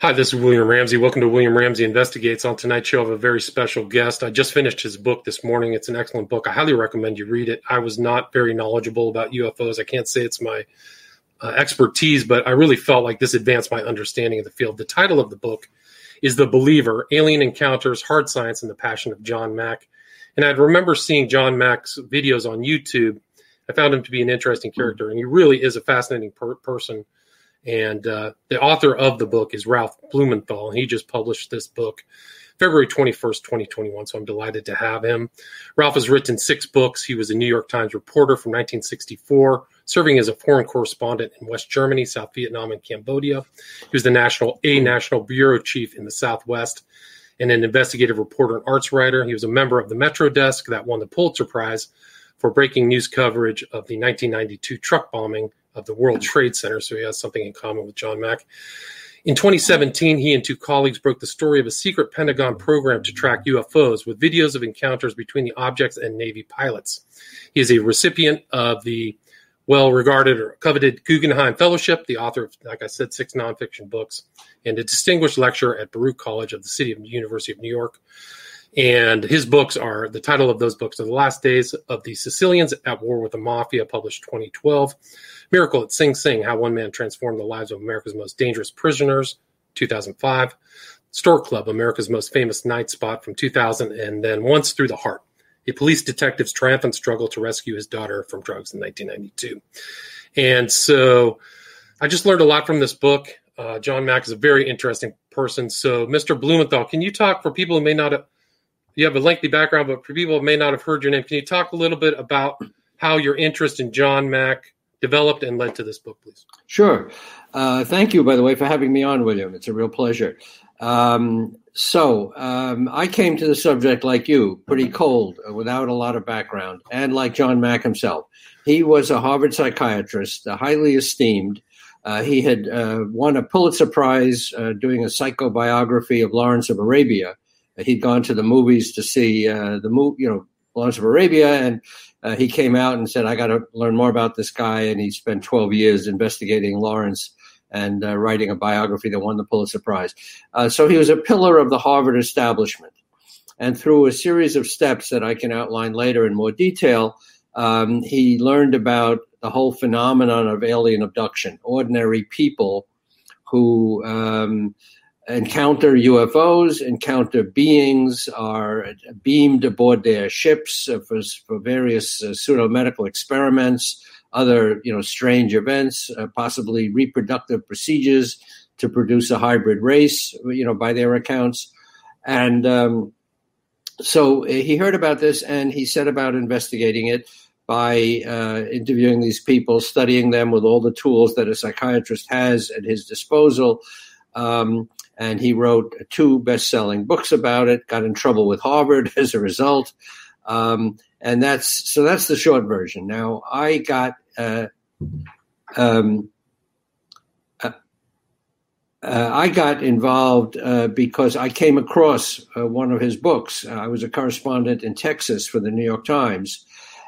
Hi, this is William Ramsey. Welcome to William Ramsey Investigates. On tonight's show, I have a very special guest. I just finished his book this morning. It's an excellent book. I highly recommend you read it. I was not very knowledgeable about UFOs. I can't say it's my uh, expertise, but I really felt like this advanced my understanding of the field. The title of the book is The Believer Alien Encounters, Hard Science, and the Passion of John Mack. And I remember seeing John Mack's videos on YouTube. I found him to be an interesting character, and he really is a fascinating per- person and uh, the author of the book is Ralph Blumenthal. He just published this book February 21st, 2021. So I'm delighted to have him. Ralph has written six books. He was a New York Times reporter from 1964, serving as a foreign correspondent in West Germany, South Vietnam, and Cambodia. He was the national a national bureau chief in the Southwest and an investigative reporter and arts writer. He was a member of the Metro Desk that won the Pulitzer Prize for breaking news coverage of the 1992 truck bombing of the World Trade Center, so he has something in common with John Mack. In 2017, he and two colleagues broke the story of a secret Pentagon program to track UFOs with videos of encounters between the objects and Navy pilots. He is a recipient of the well regarded or coveted Guggenheim Fellowship, the author of, like I said, six nonfiction books, and a distinguished lecturer at Baruch College of the City of University of New York. And his books are the title of those books are The Last Days of the Sicilians at War with the Mafia, published 2012. Miracle at Sing Sing How One Man Transformed the Lives of America's Most Dangerous Prisoners, 2005. Stork Club, America's Most Famous Night Spot from 2000. And then Once Through the Heart, a police detective's triumphant struggle to rescue his daughter from drugs in 1992. And so I just learned a lot from this book. Uh, John Mack is a very interesting person. So, Mr. Blumenthal, can you talk for people who may not have, you have a lengthy background, but for people who may not have heard your name, can you talk a little bit about how your interest in John Mack developed and led to this book, please? Sure. Uh, thank you, by the way, for having me on, William. It's a real pleasure. Um, so um, I came to the subject like you, pretty cold, uh, without a lot of background, and like John Mack himself. He was a Harvard psychiatrist, uh, highly esteemed. Uh, he had uh, won a Pulitzer Prize uh, doing a psychobiography of Lawrence of Arabia. He'd gone to the movies to see the movie, you know, Lawrence of Arabia, and uh, he came out and said, I got to learn more about this guy. And he spent 12 years investigating Lawrence and uh, writing a biography that won the Pulitzer Prize. Uh, so he was a pillar of the Harvard establishment. And through a series of steps that I can outline later in more detail, um, he learned about the whole phenomenon of alien abduction, ordinary people who um, encounter UFOs, encounter beings, are beamed aboard their ships for, for various uh, pseudo medical experiments, other you know strange events, uh, possibly reproductive procedures to produce a hybrid race, you know, by their accounts, and um, so he heard about this and he set about investigating it by uh, interviewing these people, studying them with all the tools that a psychiatrist has at his disposal. Um, and he wrote two best-selling books about it. Got in trouble with Harvard as a result, um, and that's so that's the short version. Now I got. Uh, um, uh, uh, I got involved uh, because I came across uh, one of his books. I was a correspondent in Texas for the New York Times,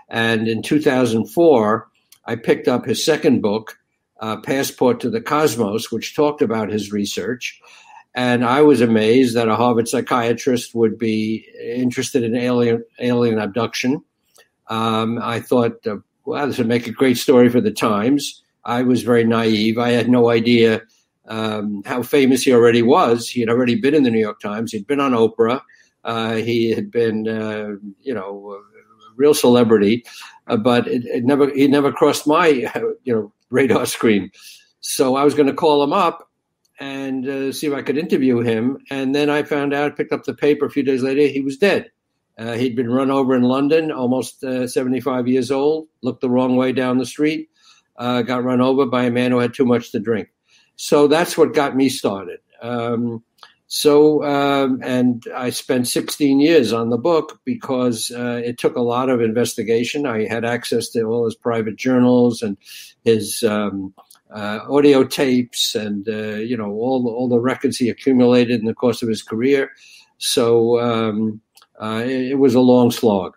and in 2004, I picked up his second book, uh, Passport to the Cosmos, which talked about his research. And I was amazed that a Harvard psychiatrist would be interested in alien alien abduction. Um, I thought, uh, well, this would make a great story for the Times. I was very naive. I had no idea um, how famous he already was. He had already been in the New York Times. He'd been on Oprah. Uh, he had been, uh, you know, a real celebrity, uh, but it, it, never he never crossed my, you know, radar screen. So I was going to call him up and uh, see if I could interview him. And then I found out, picked up the paper a few days later, he was dead. Uh, he'd been run over in London, almost uh, 75 years old, looked the wrong way down the street, uh, got run over by a man who had too much to drink. So that's what got me started. Um, so, um, and I spent 16 years on the book because uh, it took a lot of investigation. I had access to all his private journals and his um, uh, audio tapes and uh, you know all all the records he accumulated in the course of his career. So um, uh, it, it, was a long slog.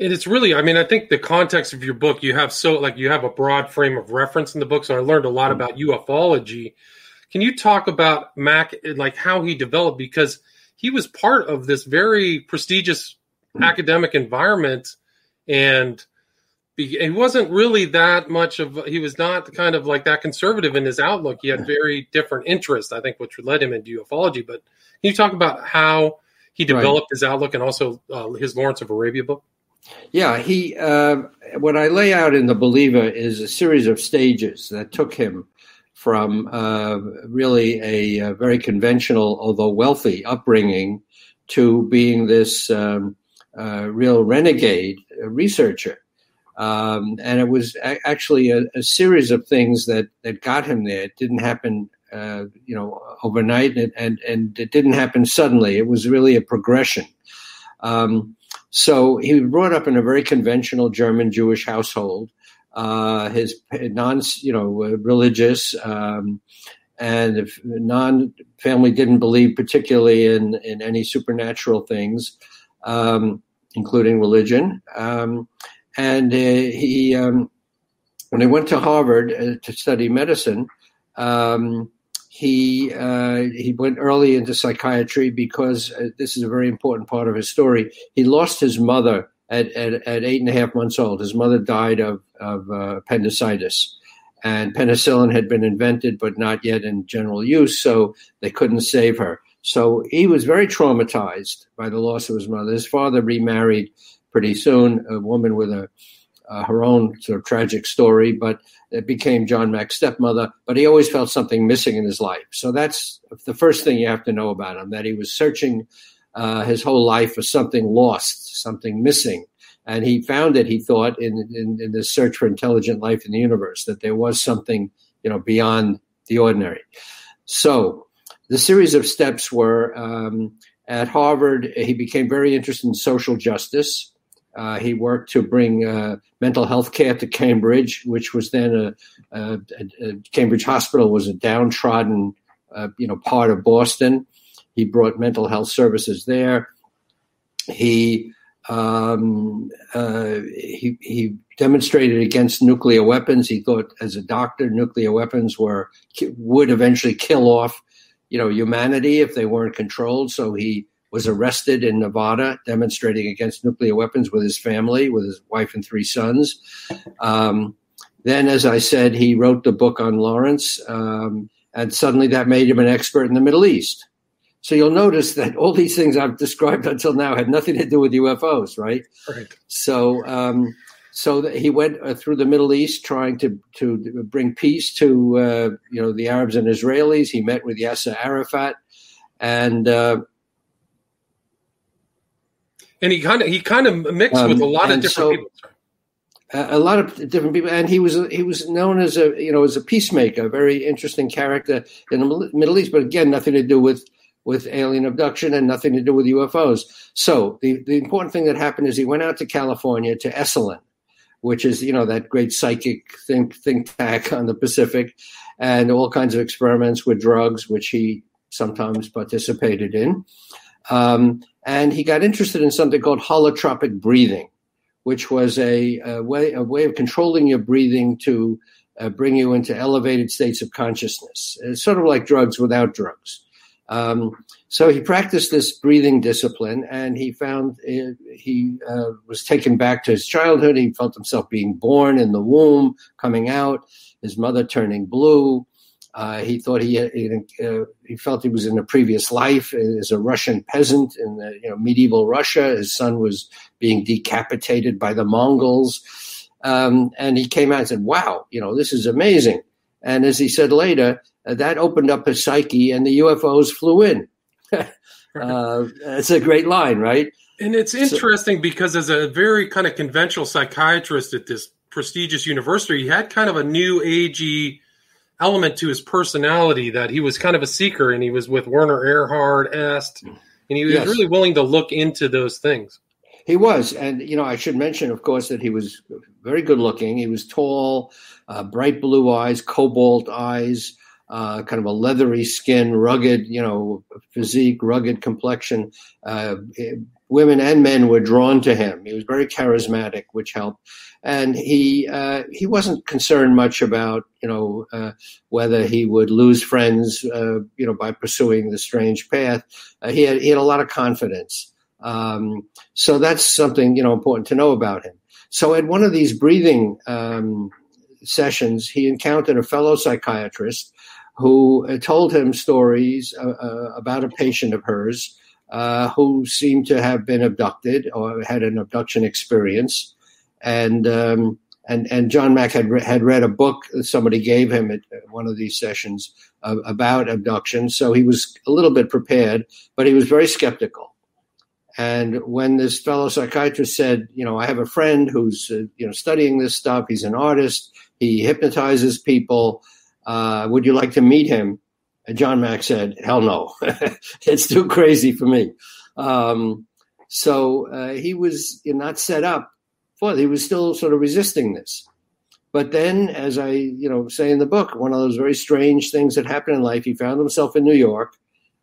And it's really, I mean, I think the context of your book, you have so like you have a broad frame of reference in the book. So I learned a lot about ufology Can you talk about Mack, like how he developed? Because he was part of this very prestigious academic environment, and he wasn't really that much of. He was not kind of like that conservative in his outlook. He had very different interests, I think, which led him into ufology. But can you talk about how he developed right. his outlook and also uh, his Lawrence of Arabia book? Yeah, he. Uh, what I lay out in the Believer is a series of stages that took him from uh, really a, a, very conventional, although wealthy, upbringing to being this um, uh, real renegade researcher. Um, and it was a- actually a, a, series of things that, that got him there. It didn't happen, uh, you know, overnight, and, and, and it didn't happen suddenly. It was really a progression. Um, so he was brought up in a very conventional German Jewish household. Uh, his non, you know, religious, um, and if non family didn't believe particularly in in any supernatural things, um, including religion. Um, and uh, he, um, when he went to Harvard uh, to study medicine, um, he uh, he went early into psychiatry because uh, this is a very important part of his story. He lost his mother at, at, at eight and a half months old. His mother died of of uh, appendicitis, and penicillin had been invented but not yet in general use, so they couldn't save her. So he was very traumatized by the loss of his mother. His father remarried pretty soon, a woman with a uh, her own sort of tragic story, but it became John Mack's stepmother. But he always felt something missing in his life. So that's the first thing you have to know about him that he was searching uh, his whole life for something lost, something missing. And he found it, he thought, in, in, in this search for intelligent life in the universe, that there was something, you know, beyond the ordinary. So the series of steps were um, at Harvard, he became very interested in social justice. Uh, he worked to bring uh, mental health care to Cambridge, which was then a, a, a Cambridge Hospital was a downtrodden, uh, you know, part of Boston. He brought mental health services there. He um, uh, he, he demonstrated against nuclear weapons. He thought, as a doctor, nuclear weapons were would eventually kill off, you know, humanity if they weren't controlled. So he was arrested in Nevada demonstrating against nuclear weapons with his family, with his wife and three sons. Um, then, as I said, he wrote the book on Lawrence, um, and suddenly that made him an expert in the Middle East. So you'll notice that all these things I've described until now had nothing to do with UFOs, right? Right. So, um, so he went uh, through the Middle East trying to to bring peace to uh, you know the Arabs and Israelis. He met with Yasser Arafat, and uh, and he kind of he kind of mixed um, with a lot of different so, people. A lot of different people, and he was he was known as a you know as a peacemaker, a very interesting character in the Middle East, but again, nothing to do with with alien abduction and nothing to do with UFOs. So the the important thing that happened is he went out to California to Esalen, which is you know that great psychic think think tank on the Pacific, and all kinds of experiments with drugs, which he sometimes participated in. Um, and he got interested in something called holotropic breathing, which was a, a way a way of controlling your breathing to uh, bring you into elevated states of consciousness. It's sort of like drugs without drugs. Um, so he practiced this breathing discipline, and he found it, uh, he uh, was taken back to his childhood. He felt himself being born in the womb, coming out, his mother turning blue. Uh, he thought he uh, he felt he was in a previous life as a Russian peasant in the, you know medieval Russia. His son was being decapitated by the Mongols, um, and he came out and said, "Wow, you know this is amazing." And as he said later, uh, that opened up his psyche, and the UFOs flew in. uh, it's a great line, right? And it's interesting so, because as a very kind of conventional psychiatrist at this prestigious university, he had kind of a new agey element to his personality that he was kind of a seeker and he was with Werner Erhard, Est, and he was yes. really willing to look into those things. He was, and you know, I should mention, of course, that he was very good looking. He was tall, uh, bright blue eyes, cobalt eyes, uh, kind of a leathery skin, rugged, you know, physique, rugged complexion, uh, women and men were drawn to him. He was very charismatic, which helped. And he uh, he wasn't concerned much about you know uh, whether he would lose friends uh, you know by pursuing the strange path. Uh, he had he had a lot of confidence. Um, so that's something you know important to know about him. So at one of these breathing um, sessions, he encountered a fellow psychiatrist who uh, told him stories uh, about a patient of hers uh, who seemed to have been abducted or had an abduction experience, and um, and and John Mack had re- had read a book that somebody gave him at one of these sessions uh, about abduction, so he was a little bit prepared, but he was very skeptical. And when this fellow psychiatrist said, you know, I have a friend who's uh, you know studying this stuff. He's an artist. He hypnotizes people. Uh, would you like to meet him? And John Mack said, hell no, it's too crazy for me. Um, so uh, he was not set up for it. He was still sort of resisting this. But then, as I, you know, say in the book, one of those very strange things that happened in life, he found himself in New York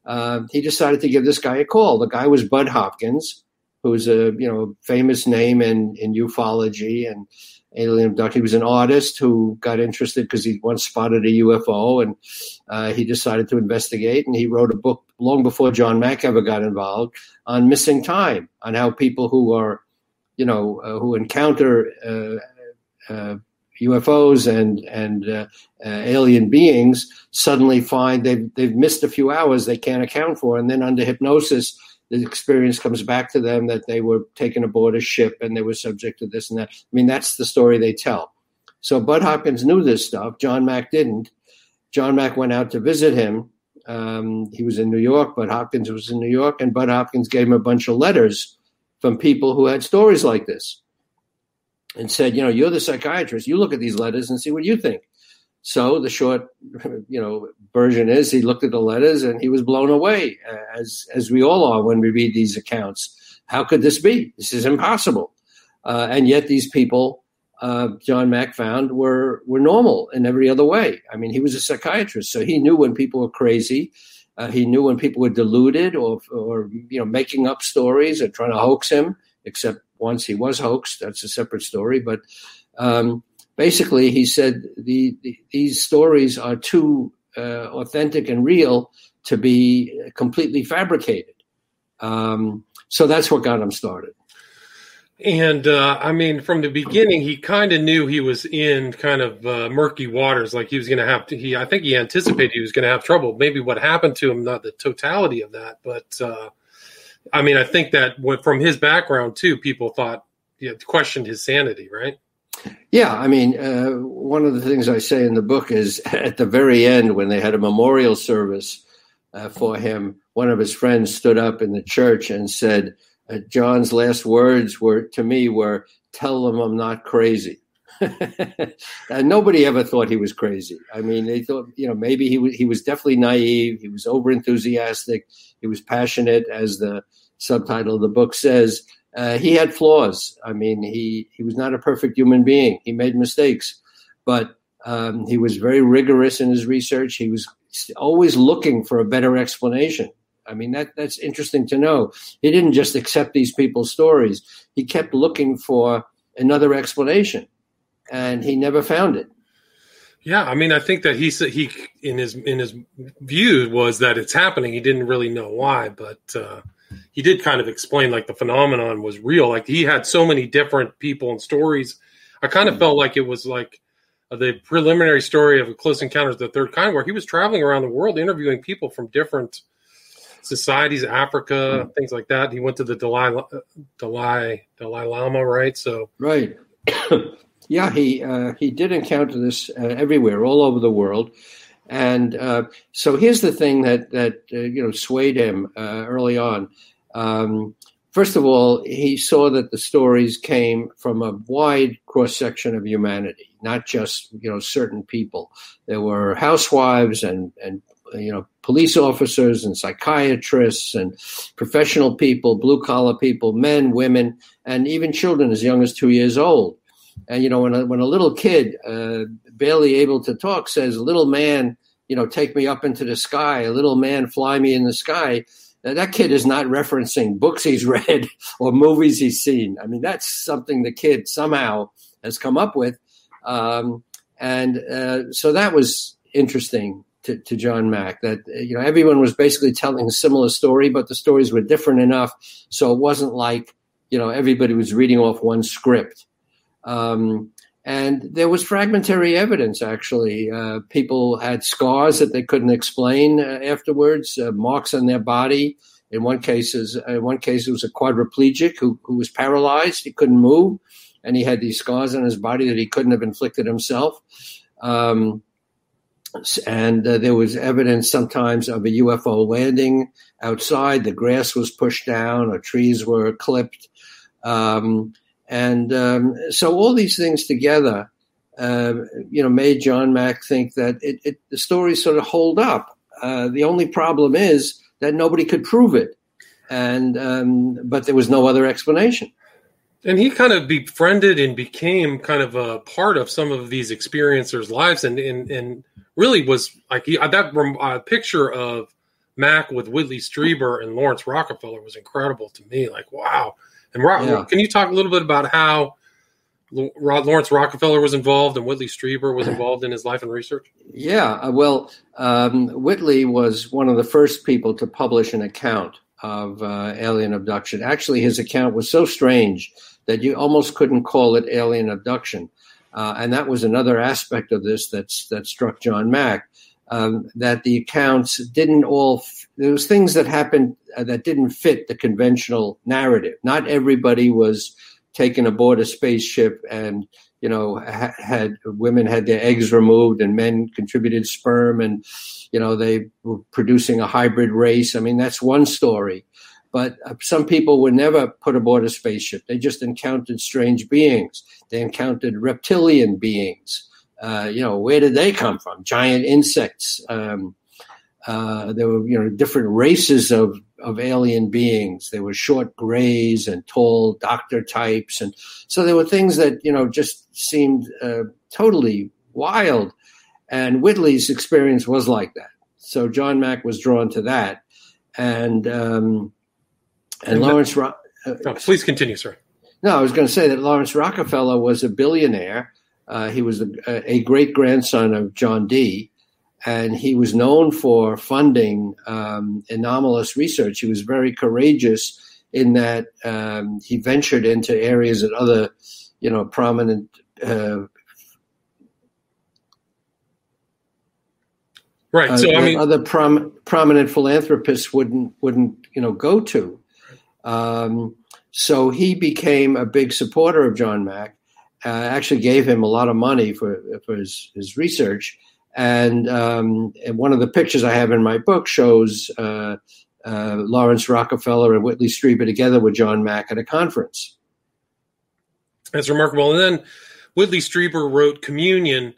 uh, he decided to give this guy a call. The guy was Bud Hopkins, who's a you know famous name in in ufology and alien abduction. He was an artist who got interested because he once spotted a UFO, and uh, he decided to investigate. And he wrote a book long before John Mack ever got involved on missing time, on how people who are, you know, uh, who encounter uh, uh, UFOs and and uh, uh, alien beings suddenly find they've they've missed a few hours they can't account for, and then under hypnosis, the experience comes back to them that they were taken aboard a ship and they were subject to this and that. I mean, that's the story they tell. So Bud Hopkins knew this stuff. John Mack didn't. John Mack went out to visit him. Um, he was in New York. Bud Hopkins was in New York, and Bud Hopkins gave him a bunch of letters from people who had stories like this and said, you know, you're the psychiatrist. You look at these letters and see what you think. So the short, you know, version is he looked at the letters and he was blown away, as as we all are when we read these accounts. How could this be? This is impossible. Uh, and yet these people, uh, John Mack found, were were normal in every other way. I mean, he was a psychiatrist, so he knew when people were crazy. Uh, he knew when people were deluded or or you know making up stories or trying to hoax him. Except once he was hoaxed. That's a separate story. But um, basically, he said the, the, these stories are too uh, authentic and real to be completely fabricated. Um, so that's what got him started. And uh, I mean, from the beginning, he kind of knew he was in kind of uh, murky waters. Like he was going to have to. He, I think, he anticipated he was going to have trouble. Maybe what happened to him, not the totality of that, but uh, I mean, I think that from his background too, people thought, know, questioned his sanity, right? Yeah, I mean, uh, one of the things I say in the book is at the very end when they had a memorial service uh, for him, one of his friends stood up in the church and said, uh, "John's last words were to me were, tell them I'm not crazy." and nobody ever thought he was crazy. I mean, they thought, you know, maybe he was he was definitely naive. He was over enthusiastic. He was passionate, as the subtitle of the book says. Uh, he had flaws. I mean, he he was not a perfect human being. He made mistakes, but um, he was very rigorous in his research. He was always looking for a better explanation. I mean, that that's interesting to know. He didn't just accept these people's stories. He kept looking for another explanation and he never found it. Yeah, I mean, I think that he said he in his in his view was that it's happening. He didn't really know why, but uh, he did kind of explain like the phenomenon was real. Like he had so many different people and stories. I kind of felt like it was like the preliminary story of a Close Encounters of the Third Kind, where he was traveling around the world interviewing people from different societies, Africa, mm. things like that. He went to the Dalai Dalai Dalai Lama, right? So right. Yeah, he uh, he did encounter this uh, everywhere, all over the world, and uh, so here's the thing that that uh, you know swayed him uh, early on. Um, first of all, he saw that the stories came from a wide cross section of humanity, not just you know certain people. There were housewives and and you know police officers and psychiatrists and professional people, blue collar people, men, women, and even children as young as two years old. And you know, when a, when a little kid, uh, barely able to talk, says, "Little man, you know, take me up into the sky. A little man, fly me in the sky." that kid is not referencing books he's read or movies he's seen. I mean, that's something the kid somehow has come up with. Um, and uh, so that was interesting to, to, John Mack that you know everyone was basically telling a similar story, but the stories were different enough, so it wasn't like you know everybody was reading off one script. Um, and there was fragmentary evidence. Actually, uh, people had scars that they couldn't explain uh, afterwards, uh, marks on their body. In one case, in one case, it was a quadriplegic who who was paralyzed; he couldn't move and he had these scars on his body that he couldn't have inflicted himself. Um, and uh, there was evidence sometimes of a UFO landing outside. The grass was pushed down, or trees were clipped, um, and um, so all these things together, uh, you know, made John Mack think that it, it, the stories sort of hold up. Uh, the only problem is that nobody could prove it, and um, but there was no other explanation and he kind of befriended and became kind of a part of some of these experiencers' lives, and and, and really was like he, that uh, picture of Mack with Whitley Strieber and Laurance Rockefeller was incredible to me. Like, wow! And yeah. can you talk a little bit about how Laurance Rockefeller was involved and Whitley Strieber was involved in his life and research? Yeah, uh, well, um, Whitley was one of the first people to publish an account of uh, alien abduction. Actually, his account was so strange that you almost couldn't call it alien abduction. Uh, and that was another aspect of this that's, that struck John Mack. Um, that the accounts didn't all, f- there was things that happened that didn't fit the conventional narrative. Not everybody was taken aboard a spaceship and, you know, ha- had women had their eggs removed and men contributed sperm and, you know, they were producing a hybrid race. I mean, that's one story. But uh, some people were never put aboard a spaceship. They just encountered strange beings. They encountered reptilian beings. Uh, you know, where did they come from? Giant insects. Um, uh, there were, you know, different races of, of alien beings. There were short grays and tall doctor types. And so there were things that, you know, just seemed uh, totally wild. And Whitley's experience was like that. So John Mack was drawn to that. And um, and, Laurance. Ro- uh, oh, please continue, sir. No, I was going to say that Laurance Rockefeller was a billionaire. Uh, he was a, a great grandson of John D., and he was known for funding um, anomalous research. He was very courageous in that um, he ventured into areas that other, you know, prominent. Uh, right. So uh, I mean, other prom- prominent philanthropists wouldn't wouldn't you know go to. Um, so he became a big supporter of John Mack. Uh, actually, gave him a lot of money for for his his research. And, um, and one of the pictures I have in my book shows uh, uh, Laurance Rockefeller and Whitley Strieber together with John Mack at a conference. That's remarkable. And then Whitley Strieber wrote Communion,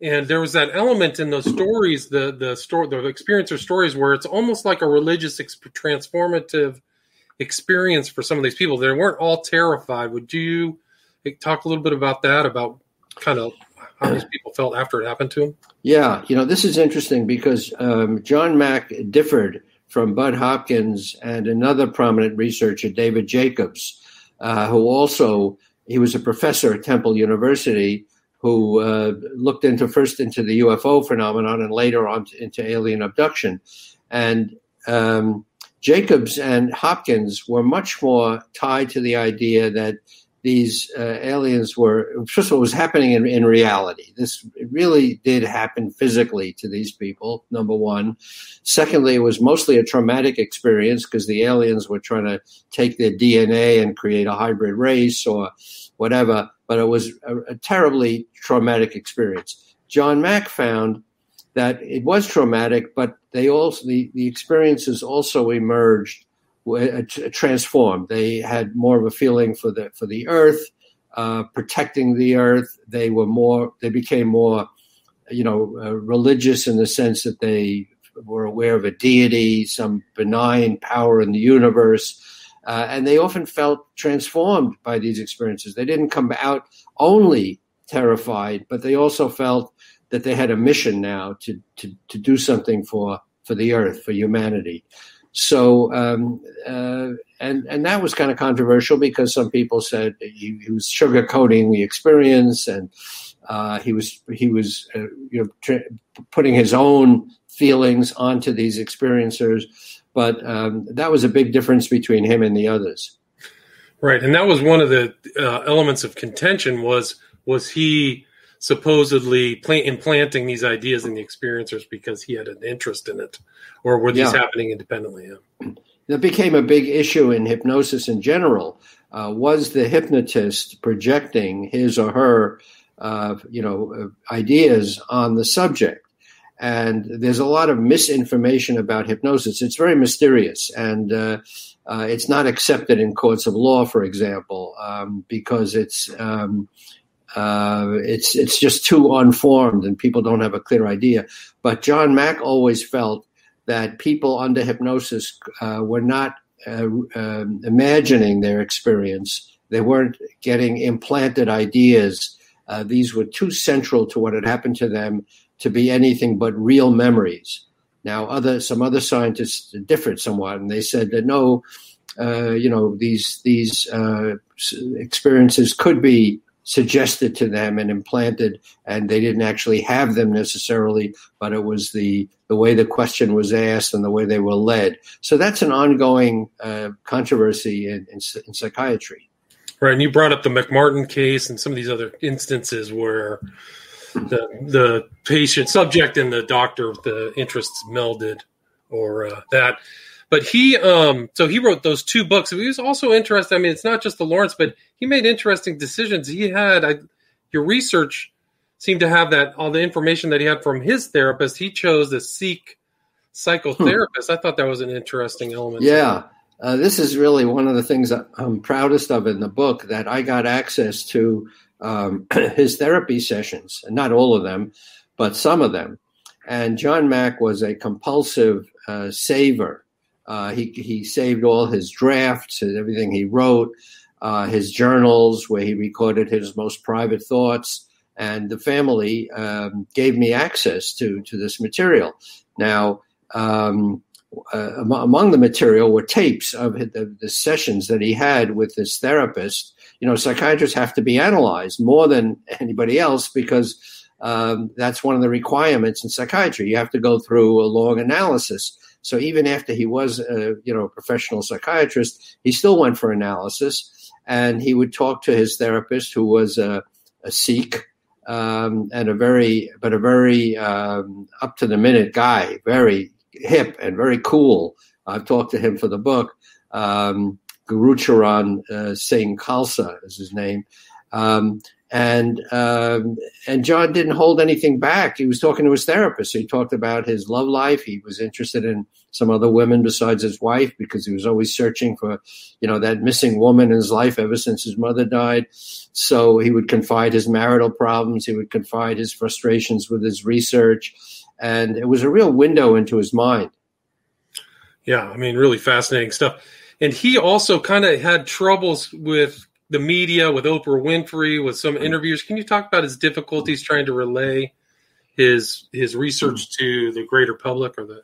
and there was that element in those stories, the the story, the experiencer stories, where it's almost like a religious transformative experience for some of these people. They weren't all terrified. Would you talk a little bit about that? About kind of how these people felt after it happened to them? Yeah, you know, this is interesting because um, John Mack differed from Bud Hopkins and another prominent researcher, David Jacobs, uh, who also he was a professor at Temple University who uh, looked into first into the UFO phenomenon and later on into alien abduction. And um, Jacobs and Hopkins were much more tied to the idea that these uh, aliens were first of all was happening in, in reality. This really did happen physically to these people. Number one. Secondly, it was mostly a traumatic experience because the aliens were trying to take their DNA and create a hybrid race or whatever. But it was a, a terribly traumatic experience. John Mack found that it was traumatic, but they also the, the experiences also emerged uh, transformed. They had more of a feeling for the for the earth, uh, protecting the earth. They were more. They became more, you know, uh, religious in the sense that they were aware of a deity, some benign power in the universe. Uh, and they often felt transformed by these experiences. They didn't come out only terrified, but they also felt that they had a mission now to, to, to do something for, for the earth, for humanity. So, um, uh, and and that was kind of controversial because some people said he, he was sugarcoating the experience, and uh, he was he was uh, you know tra- putting his own feelings onto these experiencers. But um, that was a big difference between him and the others. Right, and that was one of the uh, elements of contention was was he supposedly implanting these ideas in the experiencers because he had an interest in it, or were these yeah. happening independently? Yeah. That became a big issue in hypnosis in general. Uh, was the hypnotist projecting his or her, uh, you know, ideas on the subject? And there's a lot of misinformation about hypnosis. It's very mysterious, and uh, uh, it's not accepted in courts of law, for example, um, because it's um, uh, it's it's just too unformed and people don't have a clear idea. But John Mack always felt that people under hypnosis uh, were not uh, um, imagining their experience. They weren't getting implanted ideas. Uh, these were too central to what had happened to them to be anything but real memories. Now, other some other scientists differed somewhat, and they said that no, uh, you know, these these uh, experiences could be suggested to them and implanted, and they didn't actually have them necessarily, but it was the the way the question was asked and the way they were led. So that's an ongoing uh, controversy in, in, in psychiatry. Right, and you brought up the McMartin case and some of these other instances where the the patient subject and the doctor the interests melded or uh, that but he um so he wrote those two books he was also interested i mean it's not just the lawrence but he made interesting decisions he had I, your research seemed to have that all the information that he had from his therapist he chose to seek psychotherapist hmm. i thought that was an interesting element yeah uh, this is really one of the things i'm proudest of in the book that i got access to um, his therapy sessions, not all of them, but some of them. And John Mack was a compulsive uh, saver. Uh, he, he saved all his drafts, and everything he wrote, uh, his journals where he recorded his most private thoughts. And the family um, gave me access to, to this material. Now, um, uh, among the material were tapes of the, the, sessions that he had with his therapist you know, psychiatrists have to be analyzed more than anybody else because um, that's one of the requirements in psychiatry. You have to go through a long analysis. So even after he was, a, you know, a professional psychiatrist, he still went for analysis, and he would talk to his therapist, who was a, a Sikh um, and a very, but a very um, up to the minute guy, very hip and very cool. I've talked to him for the book. Um, Gurucharan uh, Singh Khalsa is his name. Um, and um, and John didn't hold anything back. He was talking to his therapist. He talked about his love life. He was interested in some other women besides his wife because he was always searching for, you know, that missing woman in his life ever since his mother died. So he would confide his marital problems. He would confide his frustrations with his research, and it was a real window into his mind. Yeah, I mean, really fascinating stuff and he also kind of had troubles with the media, with Oprah Winfrey, with some interviews. Can you talk about his difficulties trying to relay his his research to the greater public or the?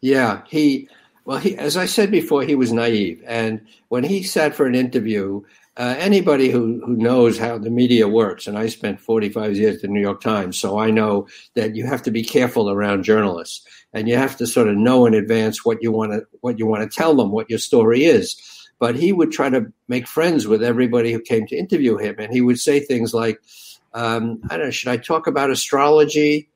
Yeah, he well, he as I said before, he was naive, and when he sat for an interview, uh, anybody who, who knows how the media works, and I spent 45 years at the New York Times, so I know that you have to be careful around journalists and you have to sort of know in advance what you want to what you want to tell them, what your story is. But he would try to make friends with everybody who came to interview him, and he would say things like, um, "I don't know, should I talk about astrology?"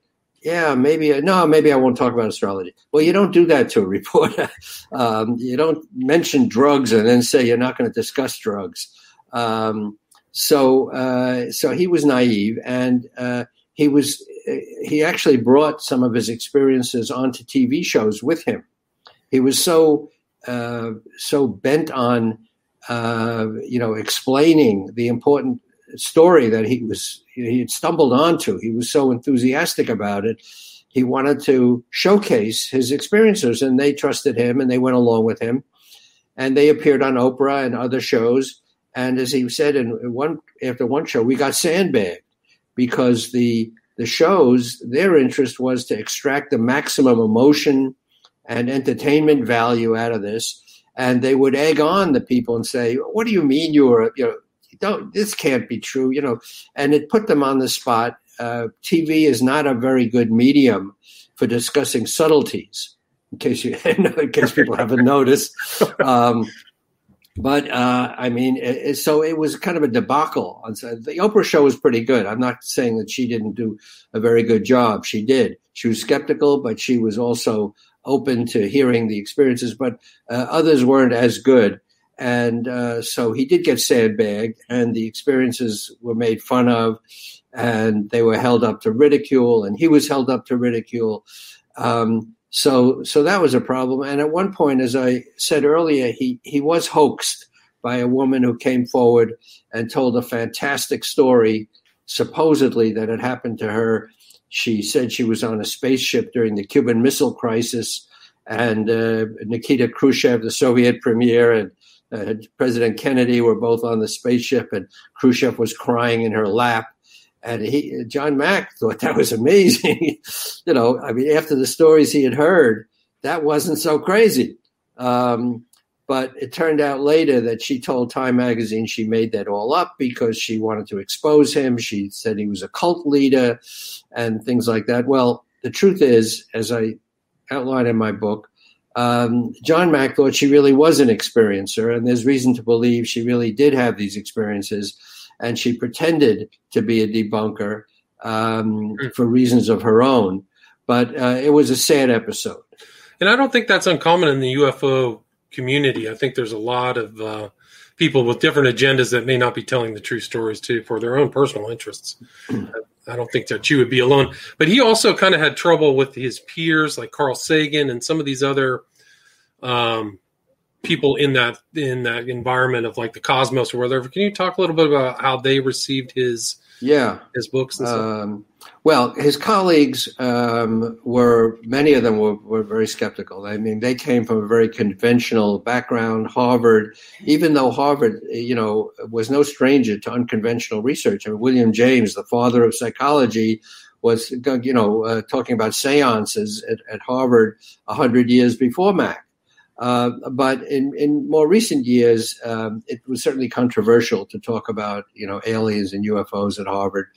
Yeah, maybe. No, maybe I won't talk about astrology. Well, you don't do that to a reporter. um, you don't mention drugs and then say you're not going to discuss drugs. Um, so, uh, so he was naive, and uh, he was he actually brought some of his experiences onto TV shows with him. He was so uh, so bent on uh, you know explaining the important story that he was he had stumbled onto. He was so enthusiastic about it. He wanted to showcase his experiences, and they trusted him, and they went along with him. And they appeared on Oprah and other shows. And as he said in one after one show, we got sandbagged because the the shows, their interest was to extract the maximum emotion and entertainment value out of this. And they would egg on the people and say, "What do you mean you were you know don't this can't be true you know?" And it put them on the spot. Uh, TV is not a very good medium for discussing subtleties. In case you, in case people haven't noticed, um, but uh, I mean, it, it, so it was kind of a debacle. The Oprah show was pretty good. I'm not saying that she didn't do a very good job. She did. She was skeptical, but she was also open to hearing the experiences. But uh, others weren't as good, and uh, so he did get sandbagged, and the experiences were made fun of, and they were held up to ridicule, and he was held up to ridicule. Um, so, so that was a problem. And at one point, as I said earlier, he, he was hoaxed by a woman who came forward and told a fantastic story, supposedly that had happened to her. She said she was on a spaceship during the Cuban Missile Crisis, and uh, Nikita Khrushchev, the Soviet premier, and uh, President Kennedy were both on the spaceship, and Khrushchev was crying in her lap and he John Mack thought that was amazing. you know, I mean, after the stories he had heard, that wasn't so crazy. Um, but it turned out later that she told Time magazine she made that all up because she wanted to expose him. She said he was a cult leader and things like that. Well, the truth is, as I outline in my book, um, John Mack thought she really was an experiencer, and there's reason to believe she really did have these experiences and she pretended to be a debunker um, mm. for reasons of her own. But uh, it was a sad episode. And I don't think that's uncommon in the UFO community. I think there's a lot of uh, people with different agendas that may not be telling the true stories too for their own personal interests. I don't think that you would be alone. But he also kind of had trouble with his peers like Carl Sagan and some of these other um, people in that in that environment of like the cosmos or whatever. Can you talk a little bit about how they received his yeah his books? Um, well, his colleagues um, were many of them were, were very skeptical. I mean, they came from a very conventional background, Harvard. Even though Harvard, you know, was no stranger to unconventional research. I mean, William James, the father of psychology, was you know uh, talking about seances at, at Harvard a hundred years before Mack. Uh, but in, in more recent years, um, it was certainly controversial to talk about, you know, aliens and UFOs at Harvard,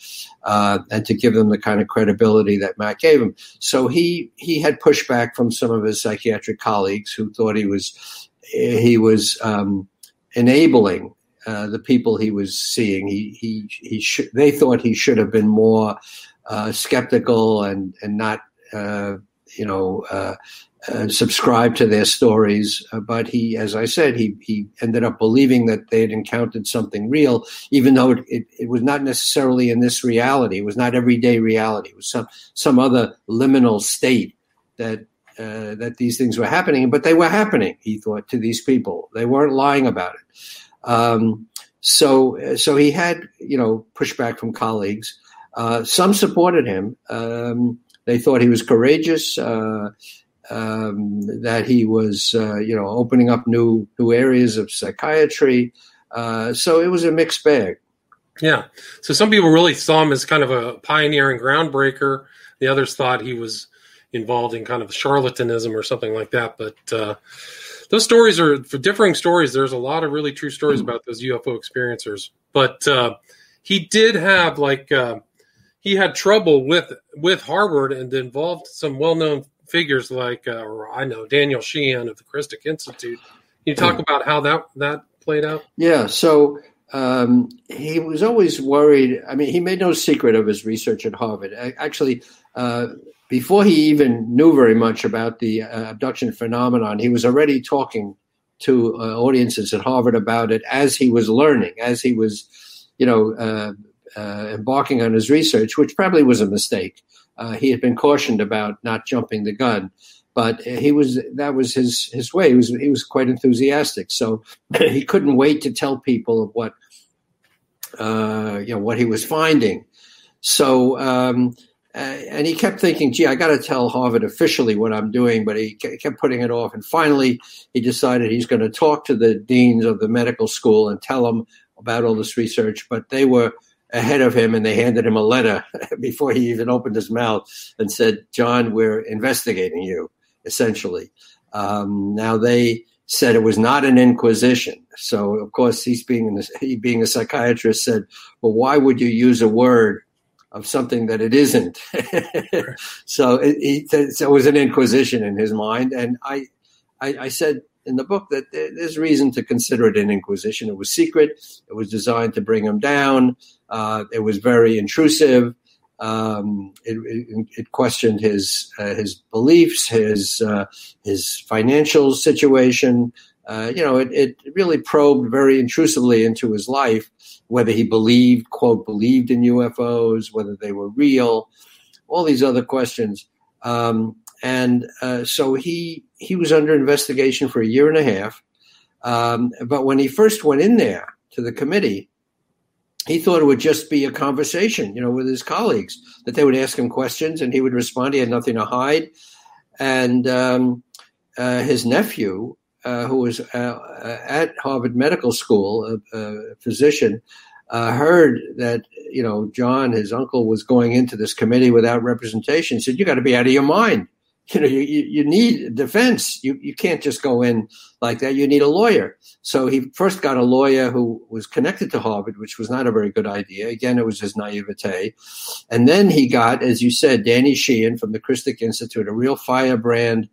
uh, and to give them the kind of credibility that Matt gave him. So he he had pushback from some of his psychiatric colleagues who thought he was he was um, enabling uh, the people he was seeing. He he he should, they thought he should have been more uh, skeptical and and not uh, you know uh, uh, subscribe to their stories. Uh, but he, as I said, he he ended up believing that they had encountered something real, even though it, it, it, was not necessarily in this reality. It was not everyday reality. It was some some other liminal state that uh, that these things were happening. But they were happening. He thought to these people. They weren't lying about it. Um, so so he had you know pushback from colleagues. Uh, some supported him. Um, they thought he was courageous. Uh, um, that he was, uh, you know, opening up new new areas of psychiatry. Uh, so it was a mixed bag. Yeah. So some people really saw him as kind of a pioneer and groundbreaker. The others thought he was involved in kind of charlatanism or something like that. But uh, those stories are for differing stories. There's a lot of really true stories mm-hmm. about those UFO experiencers. But uh, he did have like uh, he had trouble with with Harvard and involved some well known figures like, uh, or I know Daniel Sheehan of the Christic Institute. Can you talk hmm. about how that that played out? Yeah. So um, he was always worried. I mean, he made no secret of his research at Harvard. Actually, uh, before he even knew very much about the uh, abduction phenomenon, he was already talking to uh, audiences at Harvard about it as he was learning, as he was, you know, uh, uh, embarking on his research, which probably was a mistake. Uh, he had been cautioned about not jumping the gun, but he was that was his his way. He was he was quite enthusiastic, so he couldn't wait to tell people of what uh, you know what he was finding. So. Um, and he kept thinking, gee, I got to tell Harvard officially what I'm doing, but he kept putting it off. And finally, he decided he's going to talk to the deans of the medical school and tell them about all this research. But they were ahead of him and they handed him a letter before he even opened his mouth and said, John, we're investigating you. essentially. Um, now they said it was not an inquisition. So of course he's being he being a psychiatrist said, well, why would you use a word of something that it isn't? so it, it, it, was an inquisition in his mind, and I, I, I said in the book that there's reason to consider it an inquisition. It was secret. It was designed to bring him down. Uh, it was very intrusive. Um, it, it, it, questioned his uh, his beliefs, his uh, his financial situation. Uh, you know, it, it really probed very intrusively into his life, whether he believed, quote, believed in UFOs, whether they were real, all these other questions. Um, and uh, so he he was under investigation for a year and a half. Um, but when he first went in there to the committee, he thought it would just be a conversation, you know, with his colleagues that they would ask him questions and he would respond. He had nothing to hide. And um, uh, his nephew, uh, who was uh, at Harvard Medical School, a, a physician, uh, heard that you know John, his uncle, was going into this committee without representation. He said, "You got to be out of your mind." you know, you, you need defense. You, you can't just go in like that. You need a lawyer. So he first got a lawyer who was connected to Harvard, which was not a very good idea. Again, it was his naivete. And then he got, as you said, Danny Sheehan from the Christic Institute, a real firebrand,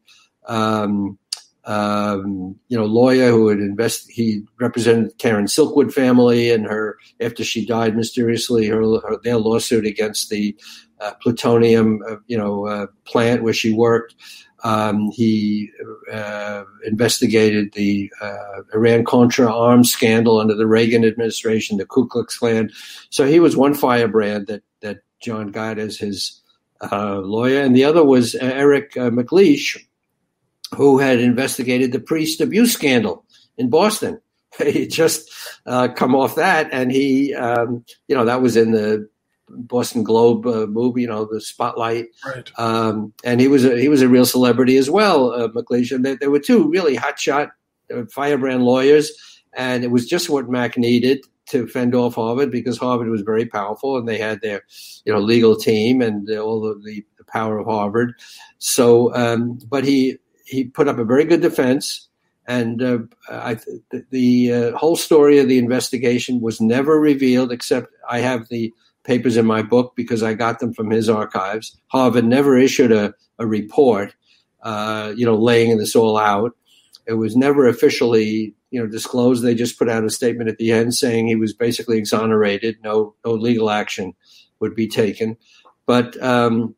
um, um, you know, lawyer who had invest. He represented Karen Silkwood family and her after she died mysteriously. Her, her their lawsuit against the uh, plutonium, uh, you know, uh, plant where she worked. Um, he uh, investigated the uh, Iran Contra arms scandal under the Reagan administration, the Ku Klux Klan. So he was one firebrand that that John got as his uh, lawyer, and the other was Eric MacLeish, who had investigated the priest abuse scandal in Boston. He just come off that, and he, um, you know, that was in the Boston Globe uh, movie, you know, the Spotlight. Right. Um, and he was a, he was a real celebrity as well, uh, MacLeish. There, there were two really hotshot uh, firebrand lawyers, and it was just what Mack needed to fend off Harvard because Harvard was very powerful and they had their, you know, legal team and all of the, the power of Harvard. So, um, but he he put up a very good defense. And uh, I, the, the uh, whole story of the investigation was never revealed, except I have the papers in my book because I got them from his archives. Harvard never issued a, a report, uh, you know, laying this all out. It was never officially, you know, disclosed. They just put out a statement at the end saying he was basically exonerated. No, no legal action would be taken. But um,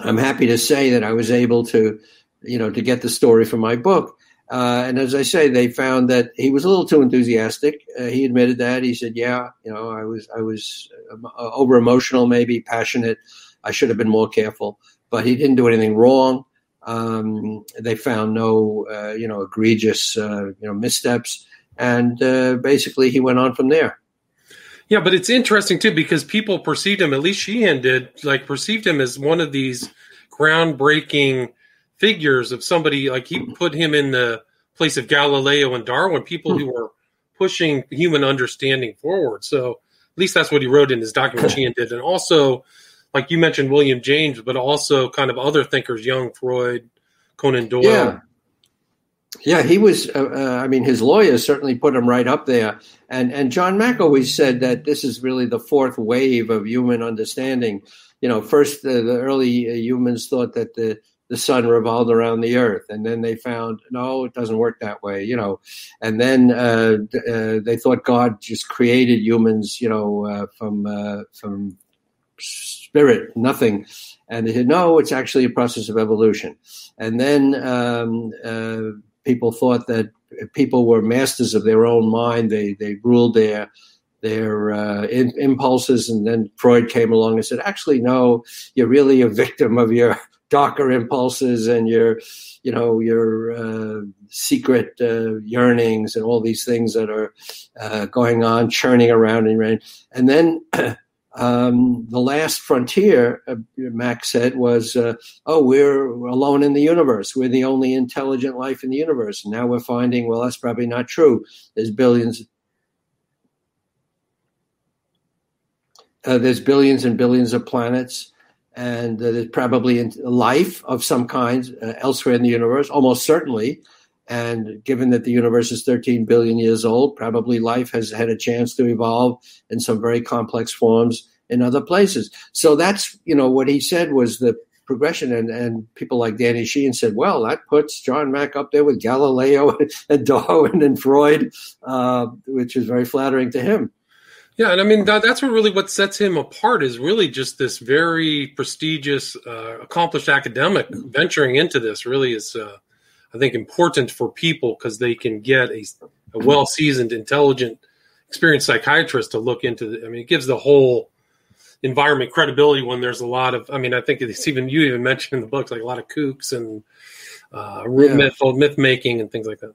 I'm happy to say that I was able to, you know, to get the story from my book. Uh, and as I say, they found that he was a little too enthusiastic. Uh, he admitted that. He said, "Yeah, you know, I was I was uh, over emotional, maybe passionate. I should have been more careful." But he didn't do anything wrong. Um, they found no, uh, you know, egregious, uh, you know, missteps, and uh, basically he went on from there. Yeah, but it's interesting too because people perceived him, at least Sheehan did, like perceived him as one of these groundbreaking figures of somebody like he put him in the place of Galileo and Darwin, people who were pushing human understanding forward. So at least that's what he wrote in his document. Sheehan did, and also, like you mentioned, William James, but also kind of other thinkers, Jung, Freud, Conan Doyle. Yeah. Yeah, he was. Uh, uh, I mean, his lawyers certainly put him right up there. And and John Mack always said that this is really the fourth wave of human understanding. You know, first uh, the early uh, humans thought that the the sun revolved around the earth and then they found no it doesn't work that way you know. And then uh, uh, they thought god just created humans you know uh, from uh, from spirit nothing. And they said no it's actually a process of evolution. And then um, uh, people thought that people were masters of their own mind. They they ruled their their uh, in, impulses, and then Freud came along and said, "Actually, no, you're really a victim of your darker impulses and your you know your uh, secret uh, yearnings and all these things that are uh, going on churning around in rain and then um, the last frontier uh, Mack said was uh, oh we're alone in the universe. We're the only intelligent life in the universe. And now we're finding well that's probably not true. There's billions uh, there's billions and billions of planets and there's probably life of some kind uh, elsewhere in the universe, almost certainly. And given that the universe is 13 billion years old, probably life has had a chance to evolve in some very complex forms in other places. So that's, you know, what he said was the progression. And, and people like Danny Sheehan said, well, that puts John Mack up there with Galileo and Darwin and Freud, uh, which is very flattering to him. Yeah, and I mean that, that's what really what sets him apart is really just this very prestigious, uh, accomplished academic venturing into this. Really is, uh, I think, important for people because they can get a, a well seasoned, intelligent, experienced psychiatrist to look into. The, I mean, it gives the whole environment credibility when there's a lot of. I mean, I think it's even you even mentioned in the books like a lot of kooks and uh, yeah. myth myth making and things like that.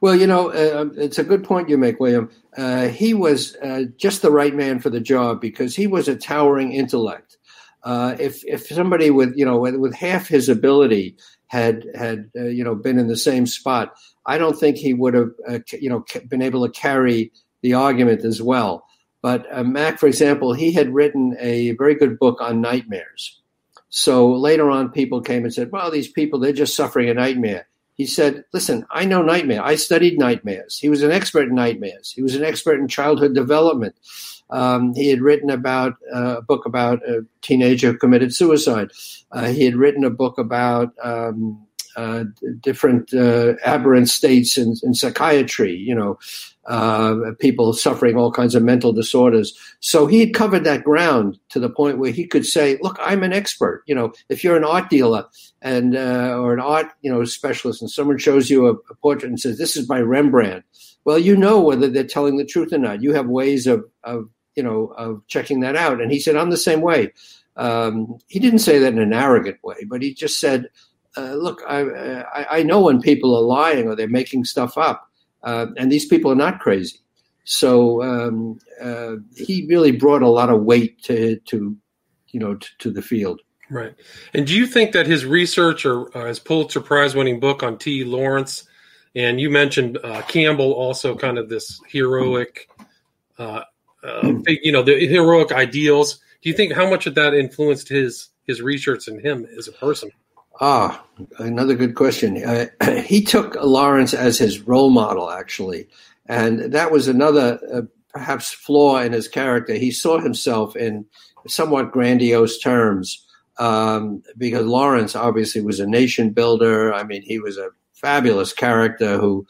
Well, you know, uh, it's a good point you make, William. Uh, he was uh, just the right man for the job because he was a towering intellect. Uh, if if somebody with you know with, with half his ability had had uh, you know been in the same spot, I don't think he would have uh, you know been able to carry the argument as well. But Mack, for example, he had written a very good book on nightmares. So later on, people came and said, "Well, these people they're just suffering a nightmare." He said, Listen, I know nightmare. I studied nightmares. He was an expert in nightmares. He was an expert in childhood development. Um, he had written about uh, a book about a teenager who committed suicide. Uh, he had written a book about um, uh, different uh, aberrant states in, in, psychiatry, you know, uh, people suffering all kinds of mental disorders. So he had covered that ground to the point where he could say, "Look, I'm an expert." You know, if you're an art dealer and uh, or an art you know specialist, and someone shows you a, a portrait and says, "This is by Rembrandt," well, you know whether they're telling the truth or not. You have ways of of you know of checking that out. And he said, "I'm the same way." Um, he didn't say that in an arrogant way, but he just said, uh, look, I, I, I, know when people are lying or they're making stuff up, uh, and these people are not crazy. So um, uh, he really brought a lot of weight to, to you know, to, to, the field. Right. And do you think that his research or uh, his Pulitzer Prize winning book on T. Lawrence, and you mentioned uh, Campbell, also kind of this heroic, uh, you know, the heroic ideals. Do you think how much of that influenced his his research and him as a person? Ah, another good question. Uh, he took Lawrence as his role model, actually, and that was another uh, perhaps flaw in his character. He saw himself in somewhat grandiose terms um, because Lawrence obviously was a nation builder. I mean, he was a fabulous character who,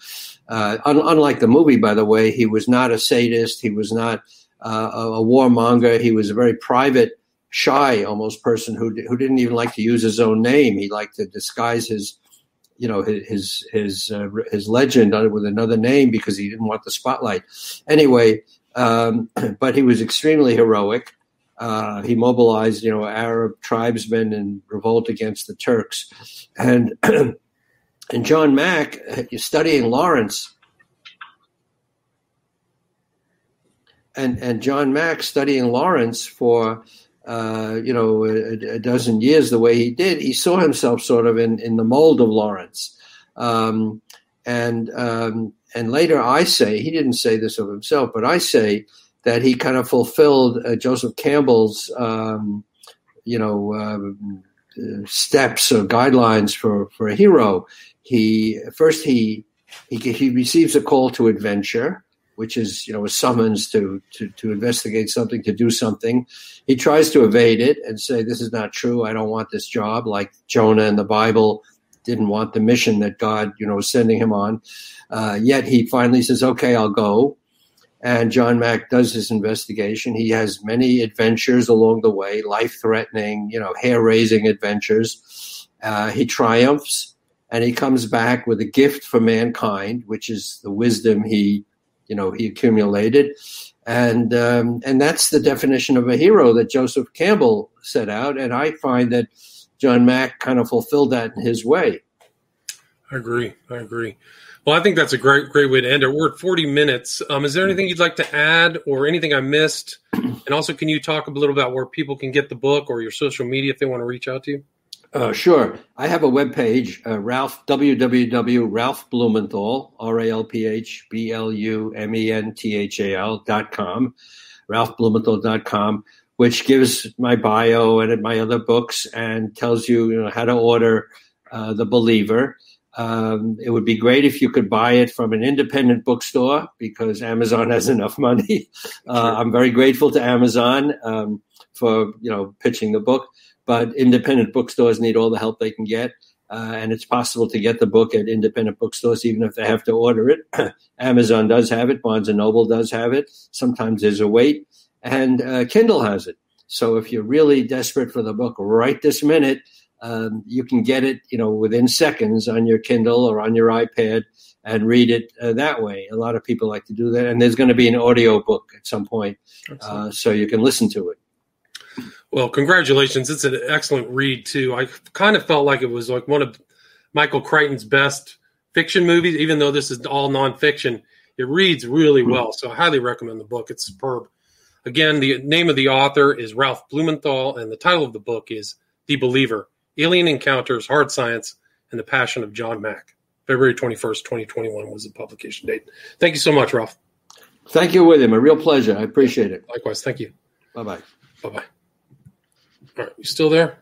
uh, un- unlike the movie, by the way, he was not a sadist. He was not uh, a, warmonger. He was a very private shy almost person who who didn't even like to use his own name. He liked to disguise his you know his his uh, his legend with another name because he didn't want the spotlight. Anyway, um, but he was extremely heroic. Uh, he mobilized you know Arab tribesmen in revolt against the Turks, and and John Mack uh, studying Lawrence. And, and John Mack studying Lawrence for uh, you know, a, a, dozen years the way he did, he saw himself sort of in, in the mold of Lawrence. Um, and um, and later I say, he didn't say this of himself, but I say that he kind of fulfilled uh, Joseph Campbell's, um, you know, uh, steps or guidelines for, for a hero. He first he, he he receives a call to adventure which is you know a summons to, to to investigate something to do something. He tries to evade it and say this is not true. I don't want this job. Like jonah in the bible didn't want the mission that god you know was sending him on. Uh, yet he finally says okay i'll go. And john mack does his investigation. He has many adventures along the way life threatening you know hair raising adventures. Uh, he triumphs and he comes back with a gift for mankind which is the wisdom he you know he accumulated, and um, and that's the definition of a hero that Joseph Campbell set out, and I find that John Mack kind of fulfilled that in his way. I agree. I agree. Well, I think that's a great great way to end it. We're at 40 minutes. Um, is there anything you'd like to add or anything I missed? And also, can you talk a little about where people can get the book or your social media if they want to reach out to you? Uh, sure. I have a web page, uh, Ralph www. Ralph Blumenthal R A L P H B L U M E N T H A L dot com, ralphblumenthal dot com, which gives my bio and my other books and tells you, you know how to order uh, The Believer. Um, it would be great if you could buy it from an independent bookstore because Amazon has enough money. Uh, I'm very grateful to Amazon um, for you know pitching the book, but independent bookstores need all the help they can get. Uh, and it's possible to get the book at independent bookstores, even if they have to order it. Amazon does have it. Barnes and Noble does have it. Sometimes there's a wait, and uh, Kindle has it. So if you're really desperate for the book right this minute, um, you can get it, you know, within seconds on your Kindle or on your iPad and read it uh, that way. A lot of people like to do that, and there's going to be an audio book at some point, uh, so you can listen to it. Well, congratulations! It's an excellent read too. I kind of felt like it was like one of Michael Crichton's best fiction movies, even though this is all nonfiction. It reads really hmm. well, so I highly recommend the book. It's superb. Again, the name of the author is Ralph Blumenthal, and the title of the book is The Believer Alien Encounters, Hard Science, and the Passion of John Mack. February 21st, 2021 was the publication date. Thank you so much, Ralph. Thank you, William. A real pleasure. I appreciate it. Likewise. Thank you. Bye bye. Bye bye. All right. You still there?